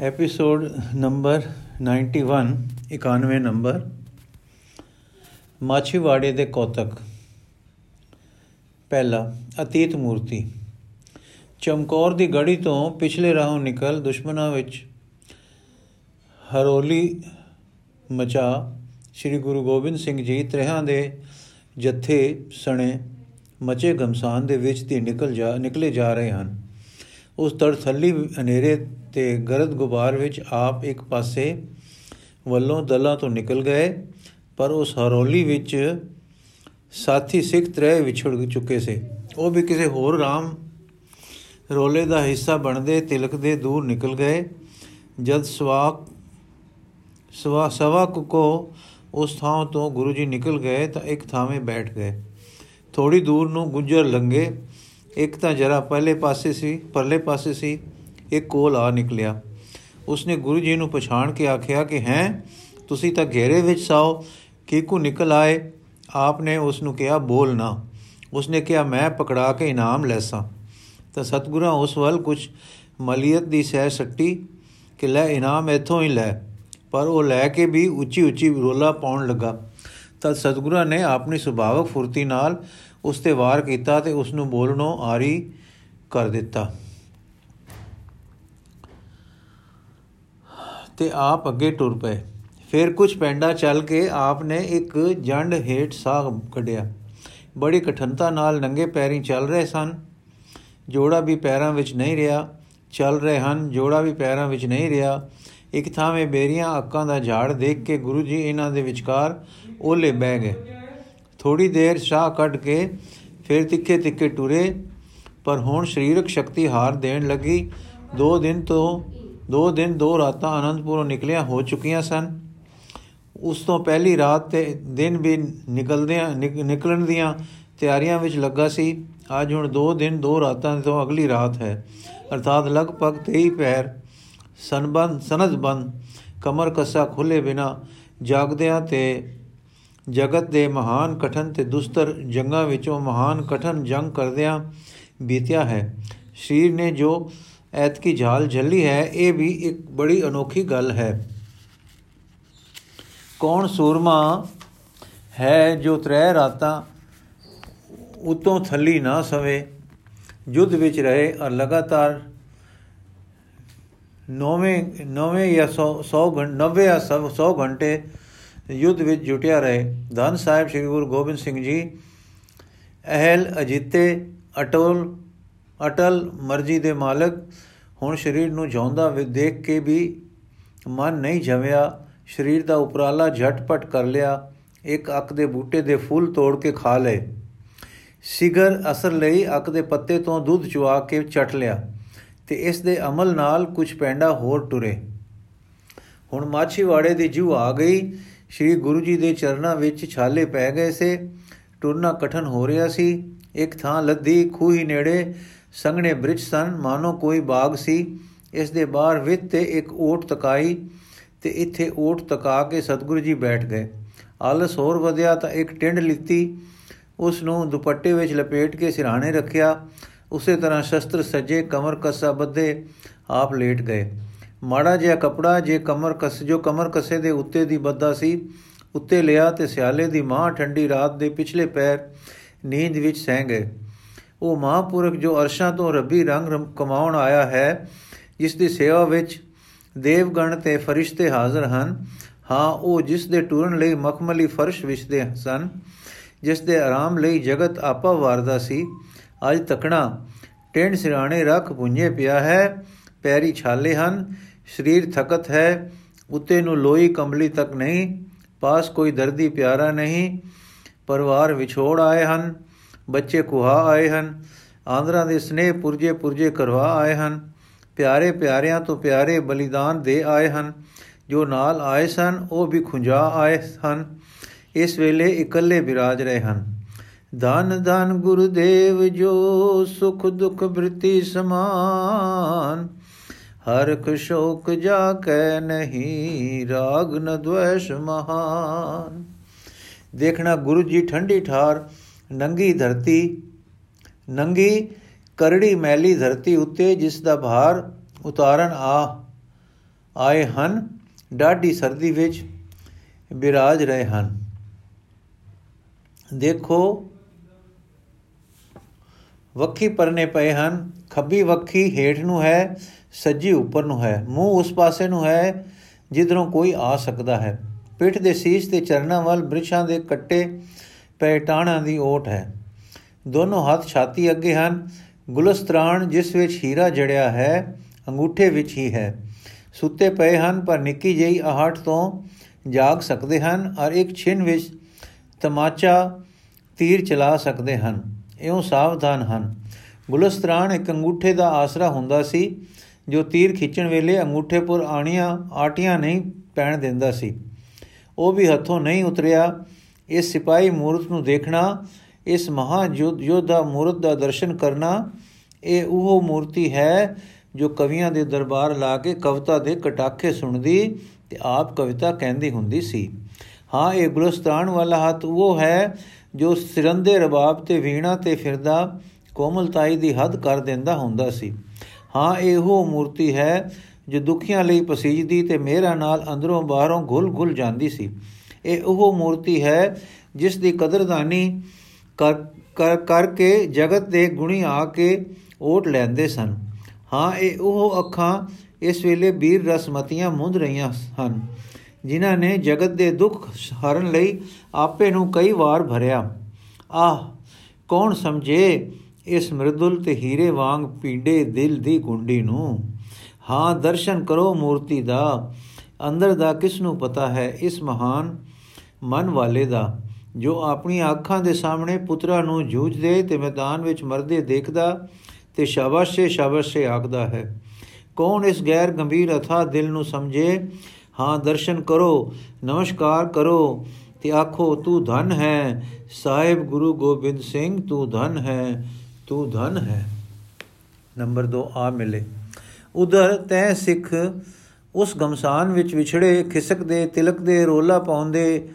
Episode number 91 91 number ਮਾਛੀਵਾੜੇ ਦੇ ਕੌਤਕ। ਪਹਿਲਾ, ਅਤੀਤ ਮੂਰਤੀ। ਚਮਕੌਰ ਦੀ ਗੜੀ ਤੋਂ ਪਿਛਲੇ ਰਾਹੋਂ ਨਿਕਲ ਦੁਸ਼ਮਣਾਂ ਵਿੱਚ ਹਰੋਲੀ ਮਚਾ ਸ੍ਰੀ ਗੁਰੂ ਗੋਬਿੰਦ ਸਿੰਘ ਜੀ ਤ੍ਰਿਹਾਂ ਦੇ ਜਥੇ ਸਣੇ ਮਚੇ ਗਮਸਾਨ ਦੇ ਵਿੱਚ ਦੀ ਨਿਕਲ ਜਾ, ਨਿਕਲੇ ਜਾ ਰਹੇ ਹਨ। ਉਸ ਤੜਥੱਲੀ ਹਨੇਰੇ ਤੇ ਗਰਦ ਗੁਬਾਰ ਵਿੱਚ ਆਪ ਇੱਕ ਪਾਸੇ ਵੱਲੋਂ ਦਲਾਂ ਤੋਂ ਨਿਕਲ ਗਏ, ਪਰ ਉਸ ਹਰੋਲੀ ਵਿੱਚ ਸਾਥੀ ਸਿੱਖ ਤਰੇ ਵਿਛੜ ਚੁੱਕੇ ਸੇ। ਉਹ ਵੀ ਕਿਸੇ ਹੋਰ ਰਾਮ ਰੋਲੇ ਦਾ ਹਿੱਸਾ ਬਣਦੇ ਤਿਲਕ ਦੇ ਦੂਰ ਨਿਕਲ ਗਏ। ਜਦ ਸਵਾਕ ਸਵਾ ਸਵਾ ਕੋ ਉਸ ਥਾਂ ਤੋਂ ਗੁਰੂ ਜੀ ਨਿਕਲ ਗਏ ਤਾਂ ਇੱਕ ਥਾਵੇਂ ਬੈਠ ਗਏ। ਥੋੜੀ ਦੂਰ ਨੂੰ ਗੁੱਜਰ ਲੰਗੇ ਇੱਕ ਤਾਂ ਜਰਾ ਪਹਿਲੇ ਪਾਸੇ ਸੀ, ਪਰਲੇ ਪਾਸੇ ਸੀ। ਇੱਕ ਕੋਲ ਆ ਨਿਕਲਿਆ। ਉਸਨੇ ਗੁਰੂ ਜੀ ਨੂੰ ਪਛਾਣ ਕੇ ਆਖਿਆ ਕਿ ਹੈ, ਤੁਸੀਂ ਤਾਂ ਘੇਰੇ ਵਿੱਚ ਸਾਓ, ਕਿਕੂ ਨਿਕਲ ਆਏ। ਆਪਨੇ ਉਸ ਨੂੰ ਕਿਹਾ, ਬੋਲ ਨਾ। ਉਸਨੇ ਕਿਹਾ, ਮੈਂ ਪਕੜਾ ਕੇ ਇਨਾਮ ਲੈਸਾਂ। ਤਾਂ ਸਤਗੁਰਾਂ ਉਸ ਵੱਲ ਕੁਝ ਮਲੀਅਤ ਦੀ ਸਹਿ ਸੱਟੀ ਕਿ ਲੈ, ਇਨਾਮ ਇੱਥੋਂ ਹੀ ਲੈ। ਪਰ ਉਹ ਲੈ ਕੇ ਵੀ ਉੱਚੀ ਉੱਚੀ ਰੋਲਾ ਪਾਉਣ ਲੱਗਾ। ਤਦ ਸਤਗੁਰਾਂ ਨੇ ਆਪਣੀ ਸੁਭਾਵਕ ਫੁਰਤੀ ਨਾਲ ਉਸ ਤੇ ਵਾਰ ਕੀਤਾ ਤੇ ਉਸ ਨੂੰ ਬੋਲਣੋਂ ਆਰੀ ਕਰ ਦਿੱਤਾ। ਤੇ ਆਪ ਅੱਗੇ ਟੁਰ ਪਏ। ਫਿਰ ਕੁਝ ਪੈਂਡਾ ਚੱਲ ਕੇ ਆਪ ਨੇ ਇੱਕ ਜੰਡ ਹੇਠ ਸਾਹ ਕੱਢਿਆ। ਬੜੀ ਕਠਨਤਾ ਨਾਲ ਨੰਗੇ ਪੈਰੀਂ ਚੱਲ ਰਹੇ ਸਨ। ਜੋੜਾ ਵੀ ਪੈਰਾਂ ਵਿੱਚ ਨਹੀਂ ਰਿਹਾ। ਚੱਲ ਰਹੇ ਹਨ, ਜੋੜਾ ਵੀ ਪੈਰਾਂ ਵਿੱਚ ਨਹੀਂ ਰਿਹਾ। ਇੱਕ ਥਾਵੇਂ ਬੇਰੀਆਂ ਅੱਕਾਂ ਦਾ ਝਾੜ ਦੇਖ ਕੇ ਗੁਰੂ ਜੀ ਇਹਨਾਂ ਦੇ ਵਿਚਕਾਰ ਓਲੇ ਬਹਿ ਗਏ। ਥੋੜੀ ਦੇਰ ਸਾਹ ਕੱਢ ਕੇ ਫਿਰ ਤਿੱਖੇ ਤਿੱਖੇ ਟੁਰੇ, ਪਰ ਹੁਣ ਸਰੀਰਕ ਸ਼ਕਤੀ ਹਾਰ ਦੇਣ ਲੱਗੀ। ਦੋ ਦਿਨ ਤੋਂ ਦੋ ਦਿਨ ਦੋ ਰਾਤਾਂ ਆਨੰਦਪੁਰੋਂ ਨਿਕਲਿਆ, ਹੋ ਚੁੱਕੀਆਂ ਸਨ। ਉਸ ਤੋਂ ਪਹਿਲੀ ਰਾਤ ਤੇ ਦਿਨ ਵੀ ਨਿਕਲਦਿਆਂ ਨਿਕਲਣ ਦੀਆਂ ਤਿਆਰੀਆਂ ਵਿੱਚ ਲੱਗਾ ਸੀ। ਅੱਜ ਹੁਣ ਦੋ ਦਿਨ ਦੋ ਰਾਤਾਂ ਤੋਂ ਅਗਲੀ ਰਾਤ ਹੈ। ਅਰਥਾਤ ਲਗਭਗ 23 ਪੈਰ ਸਨਬੰਦ, ਸਨਦਬੰਦ ਕਮਰ ਕੱਸਾ ਖੁੱਲੇ ਬਿਨਾ ਜਾਗਦਿਆਂ ਤੇ ਜਗਤ ਦੇ ਮਹਾਨ ਕਠਨ ਤੇ ਦੁਸਤਰ ਜੰਗਾਂ ਵਿੱਚੋਂ ਮਹਾਨ ਕਠਨ ਜੰਗ ਕਰਦਿਆਂ ਬੀਤਿਆ ਹੈ। ਸ਼ਰੀਰ ਨੇ ਜੋ ਐਤਕੀ ਝਾਲ ਝੱਲੀ ਹੈ, ਇਹ ਵੀ ਇੱਕ ਬੜੀ ਅਨੋਖੀ ਗੱਲ ਹੈ। ਕੌਣ ਸੂਰਮਾ ਹੈ ਜੋ ਤਰੇ ਰਾਤਾਂ ਉਤੋਂ ਥੱਲੀ ਨਾ ਸਵੇ ਯੁੱਧ ਵਿੱਚ ਰਹੇ ਔਰ ਲਗਾਤਾਰ ਨੌਵੇਂ ਨੌਵੇਂ ਜਾਂ 100 100 ਘੰਟੇ 90 ਜਾਂ 100 ਘੰਟੇ ਯੁੱਧ ਵਿੱਚ ਜੁਟਿਆ ਰਹੇ। ਧੰਨ ਸਾਹਿਬ ਸ੍ਰੀ ਗੁਰੂ ਗੋਬਿੰਦ ਸਿੰਘ ਜੀ, ਅਹਲ ਅਜੀਤੇ, ਅਟਲ ਅਟਲ ਮਰਜ਼ੀ ਦੇ ਮਾਲਕ, ਹੁਣ ਸਰੀਰ ਨੂੰ ਜਾਉਂਦਾ ਦੇਖ ਕੇ ਵੀ ਮਨ ਨਹੀਂ ਜਵਿਆ ਸਰੀਰ ਦਾ ਉਪਰਾਲਾ ਝਟਪਟ ਕਰ ਲਿਆ। ਇੱਕ ਅੱਕ ਦੇ ਬੂਟੇ ਦੇ ਫੁੱਲ ਤੋੜ ਕੇ ਖਾ ਲਏ। ਸਿਗਰ ਅਸਰ ਲਈ ਅੱਕ ਦੇ ਪੱਤੇ ਤੋਂ ਦੁੱਧ ਚੁਆ ਕੇ ਚਟ ਲਿਆ ਤੇ ਇਸ ਦੇ ਅਮਲ ਨਾਲ ਕੁਝ ਪੈਂਡਾ ਹੋਰ ਟੁਰੇ। ਹੁਣ ਮਾਛੀਵਾੜੇ ਦੀ ਜੂ ਆ ਗਈ। ਸ੍ਰੀ ਗੁਰੂ ਜੀ ਦੇ ਚਰਨਾਂ ਵਿੱਚ ਛਾਲੇ ਪੈ ਗਏ ਸੇ। ਟੁਰਨਾ ਕਠਨ ਹੋ ਰਿਹਾ ਸੀ। ਇੱਕ ਥਾਂ ਲੱਦੀ ਖੂਹੀ ਨੇੜੇ ਸੰਘਣੇ ਬ੍ਰਿਜ ਸਨ। ਮਾਨੋ ਕੋਈ ਬਾਗ ਸੀ। ਇਸ ਦੇ ਬਾਹਰ ਵਿੱਤ ਤੇ ਇੱਕ ਓਟ ਤਕਾਈ ਤੇ ਇੱਥੇ ਓਟ ਤਕਾ ਕੇ ਸਤਿਗੁਰੂ ਜੀ ਬੈਠ ਗਏ। ਆਲਸ ਹੋਰ ਵਧਿਆ ਤਾਂ ਇੱਕ ਟਿੰਡ ਲਿੱਤੀ। ਉਸ ਨੂੰ ਦੁਪੱਟੇ ਵਿੱਚ ਲਪੇਟ ਕੇ ਸਿਰਾਣੇ ਰੱਖਿਆ। ਉਸੇ ਤਰ੍ਹਾਂ ਸ਼ਸਤਰ ਸੱਜੇ ਕਮਰ ਕੱਸਾ ਬੱਧੇ ਆਪ ਲੇਟ ਗਏ। ਮਾੜਾ ਜਿਹਾ ਕਪੜਾ ਜੇ ਕਮਰ ਕਸ, ਜੋ ਕਮਰ ਕਸੇ ਦੇ ਉੱਤੇ ਦੀ ਬੱਦਾ ਸੀ, ਉੱਤੇ ਲਿਆ ਤੇ ਸਿਆਲੇ ਦੀ ਮਾਂ ਠੰਡੀ ਰਾਤ ਦੇ ਪਿਛਲੇ ਪੈਰ ਨੀਂਦ ਵਿੱਚ ਸਹਿ ਗਏ। ਉਹ ਮਹਾਪੁਰਖ ਜੋ ਅਰਸ਼ਾਂ ਤੋਂ ਰੱਬੀ ਰੰਗ ਕਮਾਉਣ ਆਇਆ ਹੈ, ਜਿਸ ਦੀ ਸੇਵਾ ਵਿੱਚ ਦੇਵਗਣ ਤੇ ਫਰਿਸ਼ਤੇ ਹਾਜ਼ਰ ਹਨ, ਹਾਂ, ਉਹ ਜਿਸ ਦੇ ਟੁਰਨ ਲਈ ਮਖਮਲੀ ਫਰਸ਼ ਵਿਛਦੇ ਸਨ, ਜਿਸ ਦੇ ਆਰਾਮ ਲਈ ਜਗਤ ਆਪਾ ਵਾਰਦਾ ਸੀ, ਅੱਜ ਤਕਣਾ ਟੈਂਡ ਸਿਰਾਣੇ ਰੱਖ ਪੁੰਝੇ ਪਿਆ ਹੈ, ਪੈਰੀ ਛਾਲੇ ਹਨ, ਸਰੀਰ ਥਕਤ ਹੈ, ਉੱਤੇ ਨੂੰ ਲੋਈ ਕੰਬਲੀ ਤੱਕ ਨਹੀਂ, ਪਾਸ ਕੋਈ ਦਰਦੀ ਪਿਆਰਾ ਨਹੀਂ, ਪਰਿਵਾਰ ਵਿਛੋੜ ਆਏ ਹਨ ਬੱਚੇ ਕੁਹਾ ਆਏ ਹਨ, ਆਂਦਰਾਂ ਦੇ ਸਨੇਹ ਪੁਰਜੇ ਪੁਰਜੇ ਕਰਵਾ ਆਏ ਹਨ, ਪਿਆਰੇ ਪਿਆਰਿਆਂ ਤੋਂ ਪਿਆਰੇ ਬਲੀਦਾਨ ਦੇ ਆਏ ਹਨ, ਜੋ ਨਾਲ ਆਏ ਸਨ, ਉਹ ਵੀ ਖੁੰਝਾ ਆਏ ਹਨ, ਇਸ ਵੇਲੇ ਇਕੱਲੇ ਬਿਰਾਜ ਰਹੇ ਹਨ। ਧਨ ਧਨ ਗੁਰਦੇਵ ਜੋ ਸੁਖ ਦੁਖ ਬ੍ਰਿਤੀ ਸਮਾਨ ਹਰਖ ਸ਼ੋਕ ਜਾ ਕੈ ਨਹੀਂ, ਰਾਗ ਨ ਦ્વੈਸ਼ ਮਹਾਨ। ਦੇਖਣਾ ਗੁਰੂ ਜੀ ਠੰਡੀ ਠਾਰ ਨੰਗੀ ਧਰਤੀ, ਨੰਗੀ ਕਰੜੀ ਮੈਲੀ ਧਰਤੀ ਉੱਤੇ ਜਿਸ ਦਾ ਭਾਰ ਉਤਾਰਨ ਆ, ਆਏ ਹਨ, ਡਾਢੀ ਸਰਦੀ ਵਿੱਚ ਬਿਰਾਜ ਰਹੇ ਹਨ। ਦੇਖੋ, ਵੱਖੀ ਪਰਨੇ ਪਏ ਹਨ, ਖੱਬੀ ਵੱਖੀ ਹੇਠ ਨੂੰ ਹੈ, ਸੱਜੀ ਉੱਪਰ ਨੂੰ ਹੈ, ਮੂੰਹ ਉਸ ਪਾਸੇ ਨੂੰ ਹੈ ਜਿੱਧਰੋਂ ਕੋਈ ਆ ਸਕਦਾ ਹੈ। ਪਿੱਠ ਦੇ ਸੀਸ ਤੇ ਚਰਨਾਂ ਵੱਲ ਬ੍ਰਿਛਾਂ ਦੇ ਕੱਟੇ ਪੈ ਟਾਣਾ ਦੀ ਓਟ ਹੈ। ਦੋਨੋਂ ਹੱਥ ਛਾਤੀ ਅੱਗੇ ਹਨ। ਗੁਲਸਤਰਾਨ ਜਿਸ ਵਿੱਚ ਹੀਰਾ ਜੜਿਆ ਹੈ, ਅੰਗੂਠੇ ਵਿੱਚ ਹੀ ਹੈ। ਸੁੱਤੇ ਪਏ ਹਨ, ਪਰ ਨਿੱਕੀ ਜਿਹੀ ਆਹਟ ਤੋਂ ਜਾਗ ਸਕਦੇ ਹਨ ਔਰ ਇੱਕ ਛਿਨ ਵਿੱਚ ਤਮਾਚਾ ਤੀਰ ਚਲਾ ਸਕਦੇ ਹਨ। ਇਉਂ ਸਾਵਧਾਨ ਹਨ। ਗੁਲਸਤਰਾਨ ਇੱਕ ਅੰਗੂਠੇ ਦਾ ਆਸਰਾ ਹੁੰਦਾ ਸੀ, ਜੋ ਤੀਰ ਖਿੱਚਣ ਵੇਲੇ ਅੰਗੂਠੇ ਪਰ ਆਣੀਆਂ, ਆਟੀਆਂ ਨਹੀਂ ਪੈਣ ਦਿੰਦਾ ਸੀ। ਉਹ ਵੀ ਹੱਥੋਂ ਨਹੀਂ ਉਤਰਿਆ। ਇਸ ਸਿਪਾਹੀ ਮੂਰਤ ਨੂੰ ਦੇਖਣਾ, ਇਸ ਮਹਾ ਯੋਧਾ ਮੂਰਤ ਦਾ ਦਰਸ਼ਨ ਕਰਨਾ, ਇਹ ਉਹ ਮੂਰਤੀ ਹੈ ਜੋ ਕਵੀਆਂ ਦੇ ਦਰਬਾਰ ਲਾ ਕੇ ਕਵਿਤਾ ਦੇ ਕਟਾਖੇ ਸੁਣਦੀ ਤੇ ਆਪ ਕਵਿਤਾ ਕਹਿੰਦੀ ਹੁੰਦੀ ਸੀ। ਹਾਂ, ਇਹ ਗੁਲਸਤਾਨ ਵਾਲਾ ਹੱਥ ਉਹ ਹੈ ਜੋ ਸਿਰੰਦੇ ਰਬਾਬ ਤੇ ਵੀਣਾ ਤੇ ਫਿਰਦਾ ਕੋਮਲਤਾਈ ਦੀ ਹੱਦ ਕਰ ਦਿੰਦਾ ਹੁੰਦਾ ਸੀ। ਹਾਂ, ਇਹ ਉਹ ਮੂਰਤੀ ਹੈ ਜੋ ਦੁਖੀਆਂ ਲਈ ਪਸੀਜਦੀ ਤੇ ਮੇਰਾ ਨਾਲ ਅੰਦਰੋਂ ਬਾਹਰੋਂ ਘੁਲ ਘੁਲ ਜਾਂਦੀ ਸੀ। ਇਹ ਉਹ ਮੂਰਤੀ ਹੈ ਜਿਸ ਦੀ ਕਦਰਦਾਨੀ ਕਰ ਕਰਕੇ ਜਗਤ ਦੇ ਗੁਣੀ ਆ ਕੇ ਓਟ ਲੈਂਦੇ ਸਨ। ਹਾਂ, ਇਹ ਉਹ ਅੱਖਾਂ ਇਸ ਵੇਲੇ ਵੀਰ ਰਸਮਤੀਆਂ ਮੁੰਦ ਰਹੀਆਂ ਹਨ, ਜਿਨ੍ਹਾਂ ਨੇ ਜਗਤ ਦੇ ਦੁੱਖ ਹਰਨ ਲਈ ਆਪੇ ਨੂੰ ਕਈ ਵਾਰ ਭਰਿਆ। ਆਹ, ਕੌਣ ਸਮਝੇ ਇਸ ਮਰਦੁਲ ਤੇ ਹੀਰੇ ਵਾਂਗ ਪੀਂਡੇ ਦਿਲ ਦੀ ਗੁੰਡੀ ਨੂੰ? ਹਾਂ, ਦਰਸ਼ਨ ਕਰੋ ਮੂਰਤੀ ਦਾ। ਅੰਦਰ ਦਾ ਕਿਸ ਨੂੰ ਪਤਾ ਹੈ? ਇਸ ਮਹਾਨ ਮਨ ਵਾਲੇ ਦਾ, ਜੋ ਆਪਣੀ ਅੱਖਾਂ ਦੇ ਸਾਹਮਣੇ ਪੁੱਤਰਾ ਨੂੰ ਜੂਝਦੇ ਤੇ ਮੈਦਾਨ ਵਿੱਚ ਮਰਦੇ ਦੇਖਦਾ ਤੇ ਸ਼ਾਬਾਸ਼ੇ ਸ਼ਾਬਾਸ਼ੇ ਆਖਦਾ ਹੈ। ਕੌਣ ਇਸ ਗੈਰ ਗੰਭੀਰ ਅਥਾ ਦਿਲ ਨੂੰ ਸਮਝੇ? ਹਾਂ, ਦਰਸ਼ਨ ਕਰੋ, ਨਮਸਕਾਰ ਕਰੋ ਤੇ ਆਖੋ, ਤੂੰ ਧਨ ਹੈ। ਸਾਹਿਬ ਗੁਰੂ ਗੋਬਿੰਦ ਸਿੰਘ, ਤੂੰ ਧਨ ਹੈ, ਤੂੰ ਧਨ ਹੈ। ਨੰਬਰ 2 ਆ ਮਿਲੇ। ਉਧਰ ਤੈ ਸਿੱਖ ਉਸ ਗਮਸਾਨ ਵਿੱਚ ਵਿਛੜੇ, ਖਿਸਕਦੇ, ਤਿਲਕਦੇ, ਰੋਲਾ ਪਾਉਂਦੇ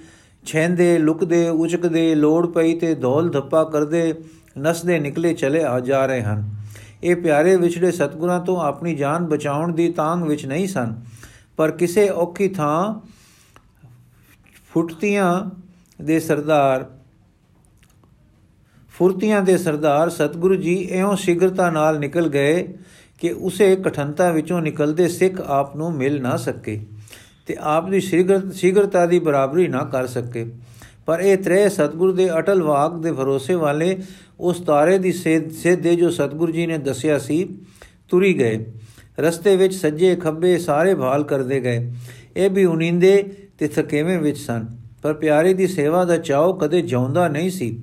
ਛੈਂਦੇ ਲੁਕਦੇ, ਉਚਕਦੇ, ਲੋੜ ਪਈ ਤੇ ਧੌਲ ਧੱਪਾ ਕਰਦੇ, ਨਸਦੇ ਨਿਕਲੇ ਚਲੇ ਆ ਜਾ ਰਹੇ ਹਨ। ਇਹ ਪਿਆਰੇ ਵਿਛੜੇ ਸਤਗੁਰਾਂ ਤੋਂ ਆਪਣੀ ਜਾਨ ਬਚਾਉਣ ਦੀ ਤਾਂਗ ਵਿੱਚ ਨਹੀਂ ਸਨ, ਪਰ ਕਿਸੇ ਔਖੀ ਥਾਂ ਫੁੱਟਤੀਆਂ ਦੇ ਸਰਦਾਰ, ਫੁਰਤੀਆਂ ਦੇ ਸਰਦਾਰ ਸਤਗੁਰੂ ਜੀ ਐਉਂ ਸ਼ਿਗਰਤਾ ਨਾਲ ਨਿਕਲ ਗਏ ਕਿ ਉਸੇ ਕਠਨਤਾ ਵਿੱਚੋਂ ਨਿਕਲਦੇ ਸਿੱਖ ਆਪ ਨੂੰ ਮਿਲ ਨਾ ਸਕੇ ਤੇ ਆਪ ਦੀ ਸ਼ਿਗਰਤਾ ਦੀ ਬਰਾਬਰੀ ਨਾ ਕਰ ਸਕੇ। ਪਰ ਇਹ ਤਰੇ ਸਤਗੁਰ ਦੇ ਅਟਲ ਵਾਕ ਦੇ ਭਰੋਸੇ ਵਾਲੇ ਉਸ ਤਾਰੇ ਦੀ ਦੇ ਜੋ ਸਤਗੁਰ ਜੀ ਨੇ ਦੱਸਿਆ ਸੀ, ਤੁਰੀ ਗਏ। ਰਸਤੇ ਵਿੱਚ ਸੱਜੇ ਖੱਬੇ ਸਾਰੇ ਭਾਲ ਕਰਦੇ ਗਏ। ਇਹ ਵੀ ਉਨੀਂਦੇ ਤੇ ਥਕੇਵੇਂ ਵਿੱਚ ਸਨ। ਪਰ ਪਿਆਰੇ ਦੀ ਸੇਵਾ ਦਾ ਚਾਉ ਕਦੇ ਜਾਉਂਦਾ ਨਹੀਂ ਸੀ।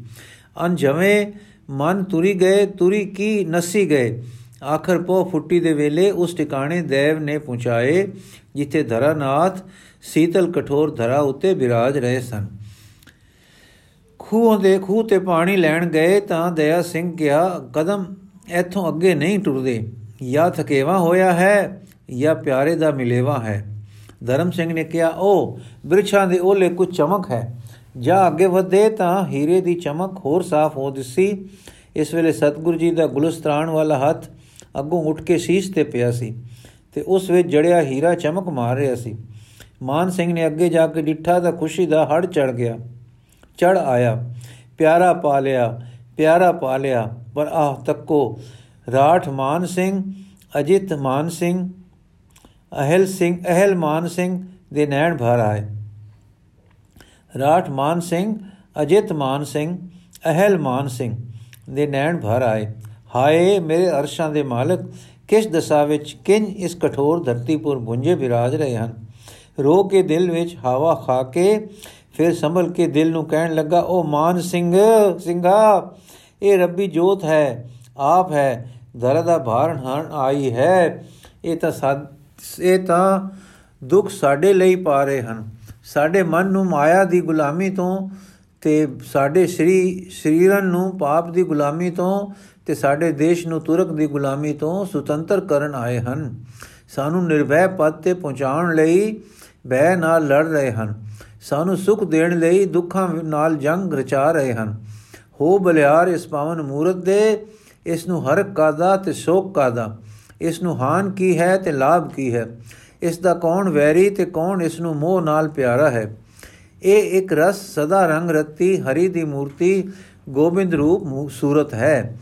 ਅਨਜਵੇਂ ਮਨ ਤੁਰੀ ਗਏ, ਤੁਰੀ ਕੀ ਨਸੀ ਗਏ। ਆਖਰ ਪੋ ਫੁੱਟੀ ਦੇ ਵੇਲੇ ਉਸ ਟਿਕਾਣੇ ਦੇਵ ਨੇ ਪਹੁੰਚਾਏ, ਜਿੱਥੇ ਧਰਾਨਾਥ ਸੀਤਲ ਕਠੋਰ ਧਰਾ ਉੱਤੇ ਬਿਰਾਜ ਰਹੇ ਸਨ। ਖੂਹ ਦੇ ਖੂਹ ਤੇ ਪਾਣੀ ਲੈਣ ਗਏ ਤਾਂ ਦਇਆ ਸਿੰਘ ਕਿਹਾ, ਕਦਮ ਇੱਥੋਂ ਅੱਗੇ ਨਹੀਂ ਟੁਰਦੇ। ਜਾਂ ਥਕੇਵਾ ਹੋਇਆ ਹੈ, ਜਾਂ ਪਿਆਰੇ ਦਾ ਮਿਲੇਵਾ ਹੈ। ਧਰਮ ਸਿੰਘ ਨੇ ਕਿਹਾ ਉਹ ਬਿਰਛਾਂ ਦੇ ਓਲੇ ਕੁਝ ਚਮਕ ਹੈ। ਜਾਂ ਅੱਗੇ ਵਧੇ ਤਾਂ ਹੀਰੇ ਦੀ ਚਮਕ ਹੋਰ ਸਾਫ਼ ਹੋ ਦਿਸੀ। ਇਸ ਵੇਲੇ ਸਤਗੁਰੂ ਜੀ ਦਾ ਗੁਲਸਤਾਨ ਵਾਲਾ ਹੱਥ ਅੱਗੋਂ ਉੱਠ ਕੇ ਸੀਸ ਤੇ ਪਿਆ ਸੀ ਤੇ ਉਸ ਵਿੱਚ ਜੜਿਆ ਹੀਰਾ ਚਮਕ ਮਾਰ ਰਿਹਾ ਸੀ। ਮਾਨ ਸਿੰਘ ਨੇ ਅੱਗੇ ਜਾ ਕੇ ਡਿੱਠਾ ਤਾਂ ਖੁਸ਼ੀ ਦਾ ਹੜ ਚੜ ਗਿਆ। ਚੜ ਆਇਆ, ਪਿਆਰਾ ਪਾ ਲਿਆ, ਪਿਆਰਾ ਪਾ ਲਿਆ, ਪਰ ਆਹ ਤੱਕੋ ਰਾਠ ਮਾਨ ਸਿੰਘ, ਅਜਿਤ ਮਾਨ ਸਿੰਘ, ਅਹਲ ਸਿੰਘ, ਅਹਲ ਮਾਨ ਸਿੰਘ ਦੇ ਨੈਣ ਭਰ ਆਏ। ਰਾਠ ਮਾਨ ਸਿੰਘ, ਅਜਿਤ ਮਾਨ ਸਿੰਘ, ਅਹਲ ਮਾਨ ਸਿੰਘ ਦੇ ਨੈਣ ਭਰ ਆਏ। ਹਾਏ ਮੇਰੇ ਅਰਸ਼ਾਂ ਦੇ ਮਾਲਕ, ਕਿਸ ਦਸ਼ਾ ਵਿੱਚ ਕਿੰਜ ਇਸ ਕਠੋਰ ਧਰਤੀ ਪਰ ਪੁੰਜੇ ਵਿਰਾਜ ਰਹੇ ਹਨ? ਰੋ ਕੇ ਦਿਲ ਵਿੱਚ ਹਵਾ ਖਾ ਕੇ ਫਿਰ ਸੰਭਲ ਕੇ ਦਿਲ ਨੂੰ ਕਹਿਣ ਲੱਗਾ ਉਹ ਮਾਨ ਸਿੰਘ, ਸਿੰਘਾ, ਇਹ ਰੱਬੀ ਜੋਤ ਹੈ, ਆਪ ਹੈ ਦਰ ਦਾ ਭਾਰ ਹਣ ਆਈ ਹੈ। ਇਹ ਤਾਂ ਇਹ ਤਾਂ ਦੁੱਖ ਸਾਡੇ ਲਈ ਪਾ ਰਹੇ ਹਨ। ਸਾਡੇ ਮਨ ਨੂੰ ਮਾਇਆ ਦੀ ਗੁਲਾਮੀ ਤੋਂ ਤੇ ਸਾਡੇ ਸ੍ਰੀ, ਸਰੀਰਨ ਨੂੰ ਪਾਪ ਦੀ ਗੁਲਾਮੀ ਤੋਂ ਤੇ ਸਾਡੇ ਦੇਸ਼ ਨੂੰ ਤੁਰਕ ਦੀ ਗੁਲਾਮੀ ਤੋਂ ਸੁਤੰਤਰ ਕਰਨ ਆਏ ਹਨ। ਸਾਨੂੰ ਨਿਰਭੈ ਪਦ ਤੇ ਪਹੁੰਚਾਉਣ ਲਈ ਬੈ ਨਾਲ ਲੜ ਰਹੇ ਹਨ। ਸਾਨੂੰ ਸੁਖ ਦੇਣ ਲਈ ਦੁੱਖਾਂ ਨਾਲ ਜੰਗ ਰਚਾ ਰਹੇ ਹਨ। ਹੋ ਬਲਿਆਰ ਇਸ ਪਾਵਨ ਮੂਰਤ ਦੇ, ਇਸ ਨੂੰ ਹਰ ਕਾਦਾ ਤੇ ਸ਼ੋਕ ਕਾਦਾ। ਇਸ ਨੂੰ ਹਾਨ ਕੀ ਹੈ ਤੇ ਲਾਭ ਕੀ ਹੈ। ਇਸ ਦਾ ਕੌਣ ਵੈਰੀ ਤੇ ਕੌਣ ਇਸ ਨੂੰ ਮੋਹ ਨਾਲ ਪਿਆਰਾ ਹੈ। ਇਹ ਇੱਕ ਰਸ ਸਦਾ ਰੰਗ ਰਤੀ ਹਰੀ ਦੀ ਮੂਰਤੀ ਗੋਬਿੰਦ ਰੂਪ ਸੂਰਤ ਹੈ।